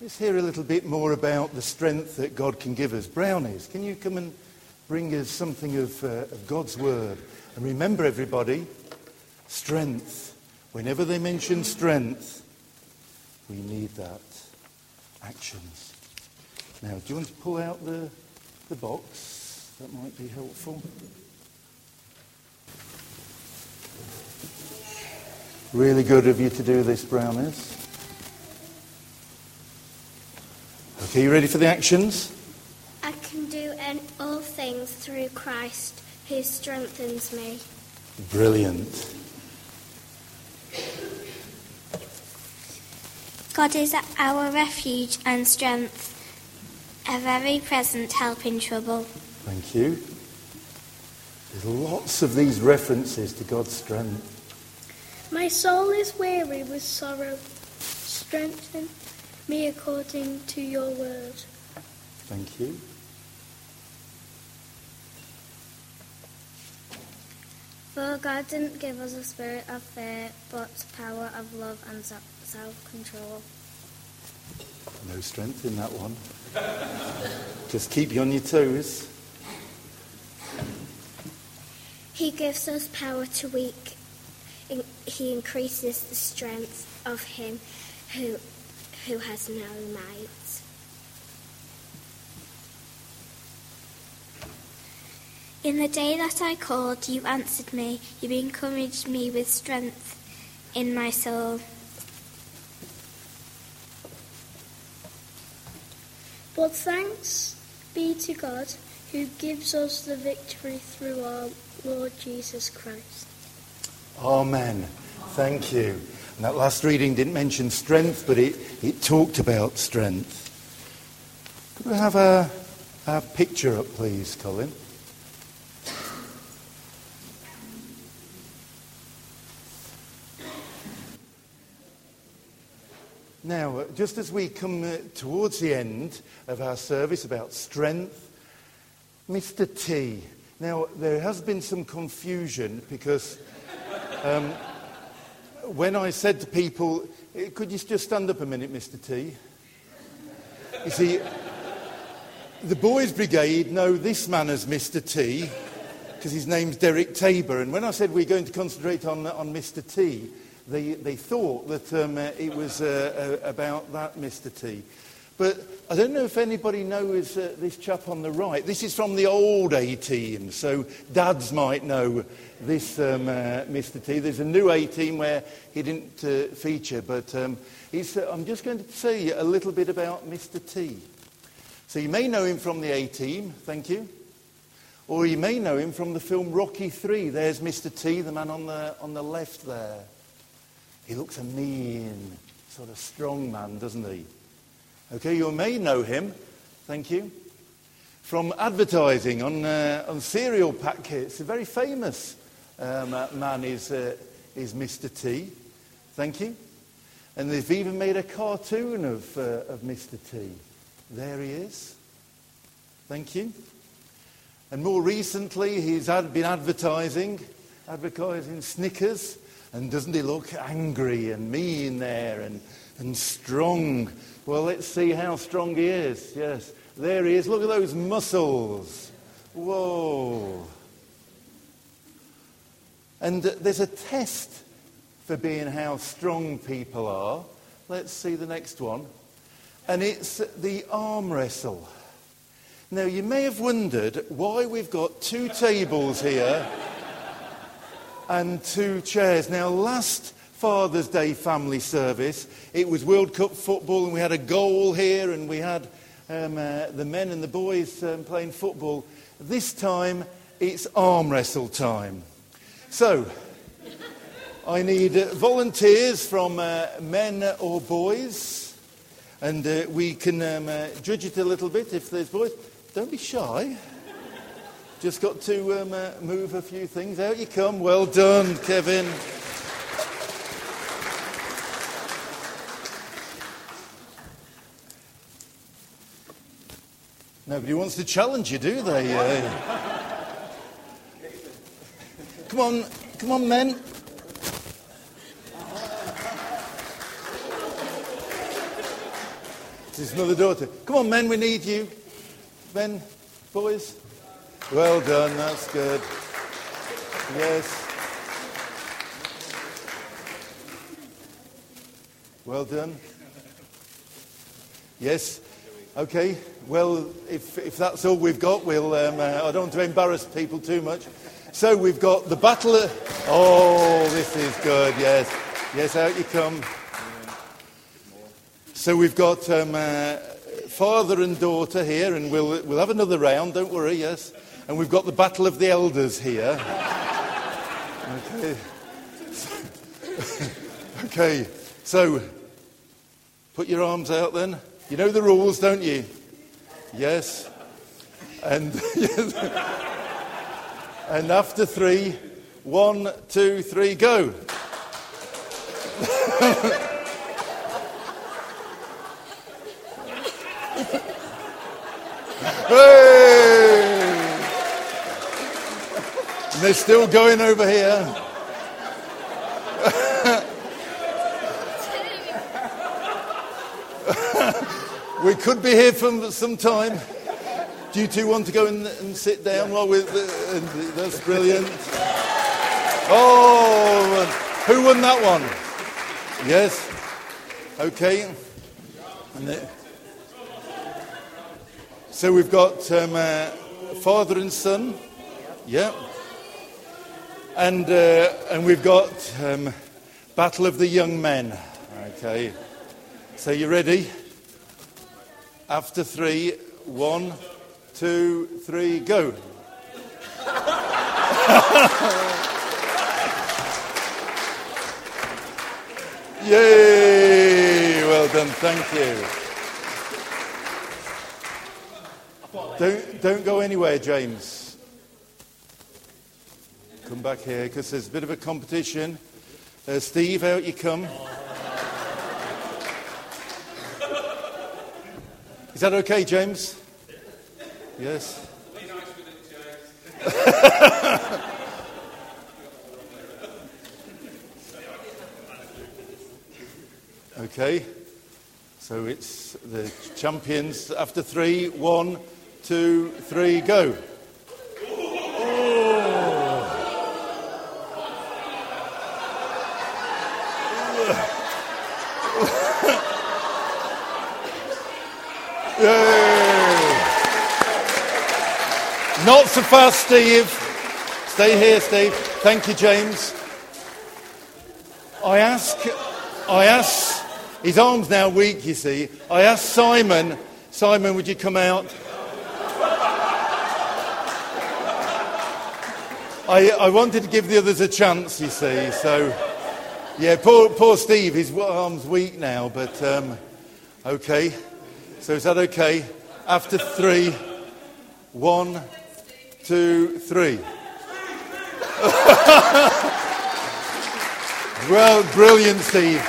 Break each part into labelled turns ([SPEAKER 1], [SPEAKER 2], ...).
[SPEAKER 1] Let's hear a little bit more about the strength that God can give us. Brownies, can you come and bring us something of, uh, of God's word? And remember, everybody, strength. Whenever they mention strength, we need that. Actions. Now, do you want to pull out the, the box? That might be helpful. Really good of you to do this, Brownies. Okay, you ready for the actions?
[SPEAKER 2] I can do an, all things through Christ who strengthens me.
[SPEAKER 1] Brilliant.
[SPEAKER 2] God is our refuge and strength, a very present help in trouble.
[SPEAKER 1] Thank you. There's lots of these references to God's strength.
[SPEAKER 3] My soul is weary with sorrow. Strengthen me according to your word.
[SPEAKER 1] Thank you.
[SPEAKER 2] For God didn't give us a spirit of fear, but power of love and self control.
[SPEAKER 1] No strength in that one. Just keep you on your toes.
[SPEAKER 2] He gives us power to weak. He increases the strength of him who, who has no might. In the day that I called, you answered me. You encouraged me with strength in my soul.
[SPEAKER 3] But thanks be to God who gives us the victory through our Lord Jesus Christ.
[SPEAKER 1] Amen. Thank you. And that last reading didn't mention strength, but it, it talked about strength. Could we have a, a picture up, please, Colin? Now, uh, just as we come uh, towards the end of our service about strength, Mr. T. Now, there has been some confusion because um, when I said to people, eh, could you just stand up a minute, Mr. T? You see, the Boys Brigade know this man as Mr. T because his name's Derek Tabor. And when I said we're going to concentrate on, on Mr. T, they, they thought that um, it was uh, uh, about that Mr. T. But I don't know if anybody knows uh, this chap on the right. This is from the old A team, so dads might know this um, uh, Mr. T. There's a new A team where he didn't uh, feature, but um, I'm just going to say a little bit about Mr. T. So you may know him from the A team, thank you. Or you may know him from the film Rocky 3. There's Mr. T, the man on the, on the left there. He looks a mean, sort of strong man, doesn't he? Okay, you may know him, thank you, from advertising on, uh, on cereal packets. A very famous um, uh, man is, uh, is Mr. T. Thank you. And they've even made a cartoon of, uh, of Mr. T. There he is. Thank you. And more recently, he's had, been advertising, advertising Snickers and doesn't he look angry and mean there and, and strong? Well, let's see how strong he is. Yes, there he is. Look at those muscles. Whoa. And there's a test for being how strong people are. Let's see the next one. And it's the arm wrestle. Now, you may have wondered why we've got two tables here and two chairs. Now, last Father's Day family service, it was World Cup football, and we had a goal here, and we had um, uh, the men and the boys um, playing football. This time, it's arm wrestle time. So, I need uh, volunteers from uh, men or boys, and uh, we can um, uh, judge it a little bit if there's boys. Don't be shy. Just got to um, uh, move a few things. Out you come. Well done, Kevin. Nobody wants to challenge you, do they? Uh, come on, come on, men. This is another daughter. Come on, men, we need you. Men, boys. Well done, that's good. Yes. Well done. Yes. Okay. Well, if, if that's all we've got, we'll. Um, uh, I don't want to embarrass people too much. So we've got the battle. Of, oh, this is good. Yes. Yes. Out you come. So we've got um, uh, father and daughter here, and we'll we'll have another round. Don't worry. Yes. And we've got the battle of the elders here. Okay. okay. So put your arms out then. You know the rules, don't you? Yes. And, and after three, one, two, three, go. hey! And they're still going over here. We could be here for some time. Do you two want to go and, and sit down while we're. Uh, that's brilliant. Oh, who won that one? Yes. Okay. So we've got um, uh, father and son. Yeah. And, uh, and we've got um, Battle of the Young Men. Okay. So you ready? After three, one, two, three, go. Yay! Well done, thank you. Don't, don't go anywhere, James. Come back here because there's a bit of a competition. Uh, Steve, out you come. Is that okay, James? Yes. okay. So it's the champions after three. One, two, three, go. So fast, Steve. Stay here, Steve. Thank you, James. I ask, I ask, his arm's now weak, you see. I asked Simon, Simon, would you come out? I, I wanted to give the others a chance, you see. So, yeah, poor, poor Steve, his arm's weak now, but um, okay. So is that okay? After three, one, two, three. well, brilliant, Steve.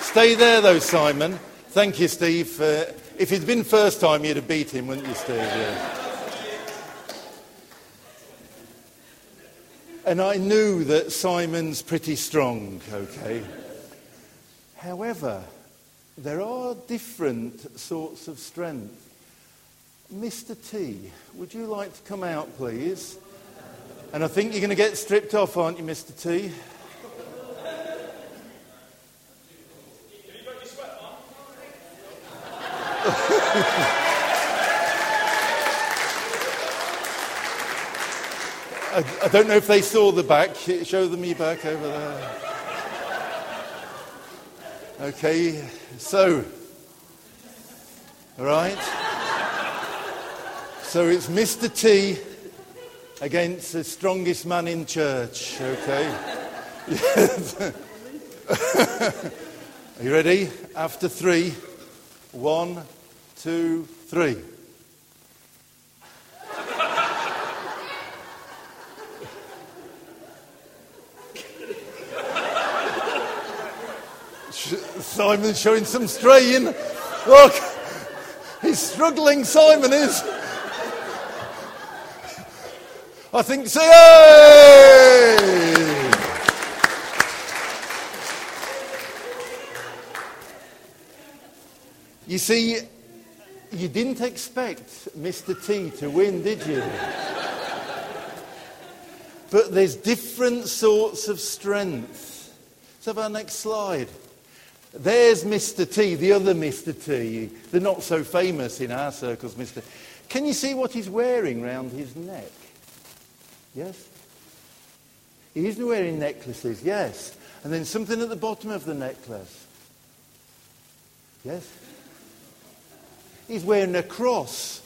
[SPEAKER 1] Stay there, though, Simon. Thank you, Steve. Uh, if he'd been first time, you'd have beat him, wouldn't you, Steve? Yeah. And I knew that Simon's pretty strong, okay? However, there are different sorts of strength. Mr. T, would you like to come out, please? And I think you're going to get stripped off, aren't you, Mr. T? I, I, don't know if they saw the back. Show them your back over there. Okay, so, all right. So it's Mr. T against the strongest man in church, okay? Are you ready? After three, one, two, three. Simon's showing some strain. Look, he's struggling, Simon is. I think so. You see, you didn't expect Mr. T to win, did you? but there's different sorts of strength. Let's have our next slide. There's Mr. T, the other Mr. T, the not so famous in our circles, Mr. Can you see what he's wearing round his neck? Yes? He isn't wearing necklaces, yes. And then something at the bottom of the necklace. Yes? He's wearing a cross.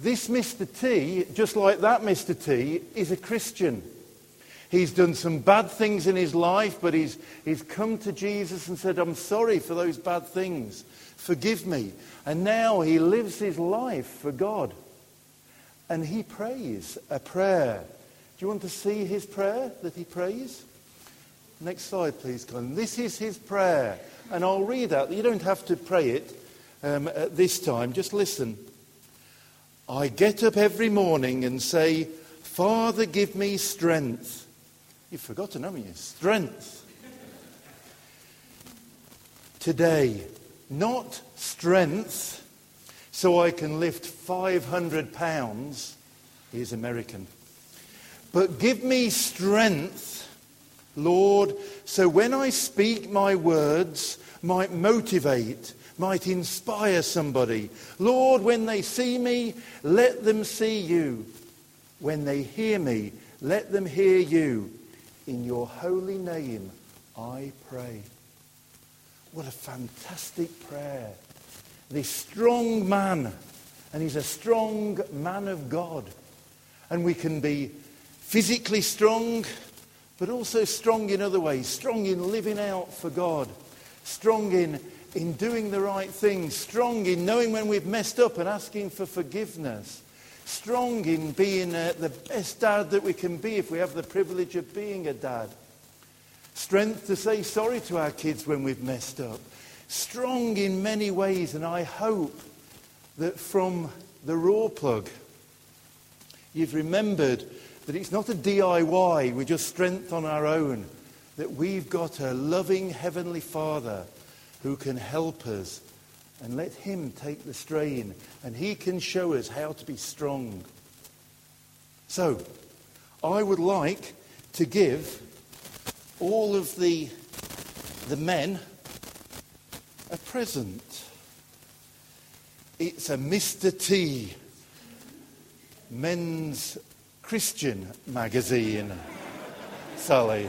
[SPEAKER 1] This Mr. T, just like that Mr. T, is a Christian. He's done some bad things in his life, but he's, he's come to Jesus and said, I'm sorry for those bad things. Forgive me. And now he lives his life for God. And he prays a prayer. Do you want to see his prayer that he prays? Next slide, please, Colin. This is his prayer. And I'll read out. You don't have to pray it um, at this time. Just listen. I get up every morning and say, Father, give me strength You've forgotten, haven't you? Strength. Today, not strength so I can lift 500 pounds. He's American. But give me strength, Lord, so when I speak my words might motivate, might inspire somebody. Lord, when they see me, let them see you. When they hear me, let them hear you. In your holy name, I pray. What a fantastic prayer. This strong man, and he's a strong man of God. And we can be physically strong, but also strong in other ways. Strong in living out for God. Strong in, in doing the right thing. Strong in knowing when we've messed up and asking for forgiveness strong in being uh, the best dad that we can be if we have the privilege of being a dad. Strength to say sorry to our kids when we've messed up. Strong in many ways, and I hope that from the Rawlplug, you've remembered that it's not a DIY, we're just strength on our own, that we've got a loving Heavenly Father who can help us and let Him take the strain, and He can show us how to be strong. So, I would like to give all of the, the men a present. It's a Mr. T men's Christian magazine, Sally.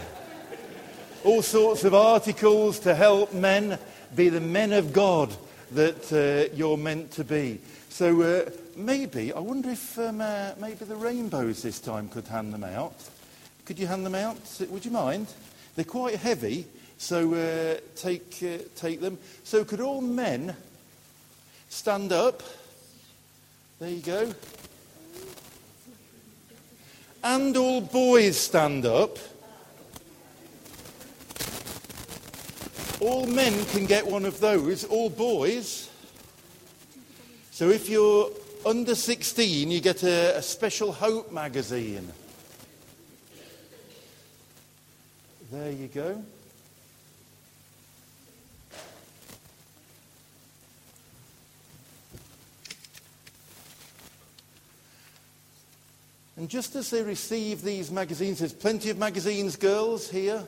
[SPEAKER 1] All sorts of articles to help men be the men of God that uh, you're meant to be. So uh, maybe, I wonder if um, uh, maybe the rainbows this time could hand them out. Could you hand them out? Would you mind? They're quite heavy, so uh, take, uh, take them. So could all men stand up? There you go. And all boys stand up. All men can get one of those, all boys. So if you're under 16, you get a, a special Hope magazine. There you go. And just as they receive these magazines, there's plenty of magazines, girls, here.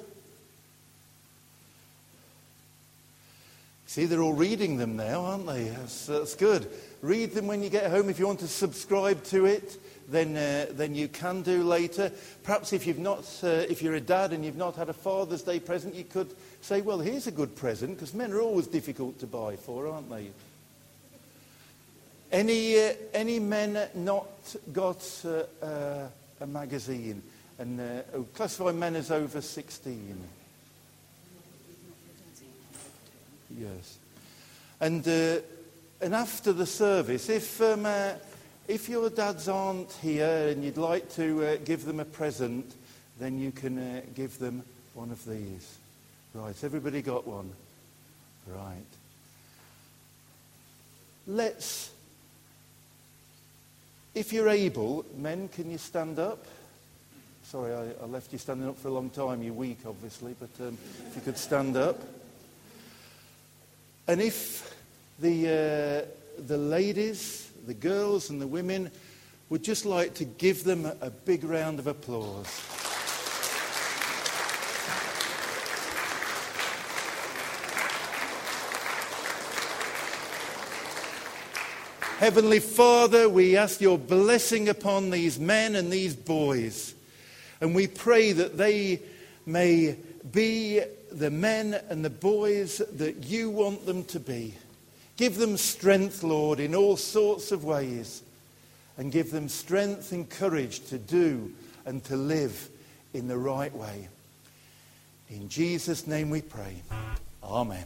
[SPEAKER 1] See, they're all reading them now, aren't they? That's, that's good. Read them when you get home. If you want to subscribe to it, then, uh, then you can do later. Perhaps if, you've not, uh, if you're a dad and you've not had a Father's Day present, you could say, well, here's a good present, because men are always difficult to buy for, aren't they? Any, uh, any men not got uh, uh, a magazine and oh, classify men as over 16? Yes. And, and after the service, if, um, if your dads aren't here and you'd like to give them a present, then you can give them one of these. Right, everybody got one? Right. Let's, if you're able, men, can you stand up? Sorry, I, I left you standing up for a long time. You're weak, obviously, but um, if you could stand up. And if the, uh, the ladies, the girls, and the women would just like to give them a, a big round of applause. Heavenly Father, we ask your blessing upon these men and these boys. And we pray that they may be the men and the boys that you want them to be. Give them strength, Lord, in all sorts of ways. And give them strength and courage to do and to live in the right way. In Jesus' name we pray. Amen.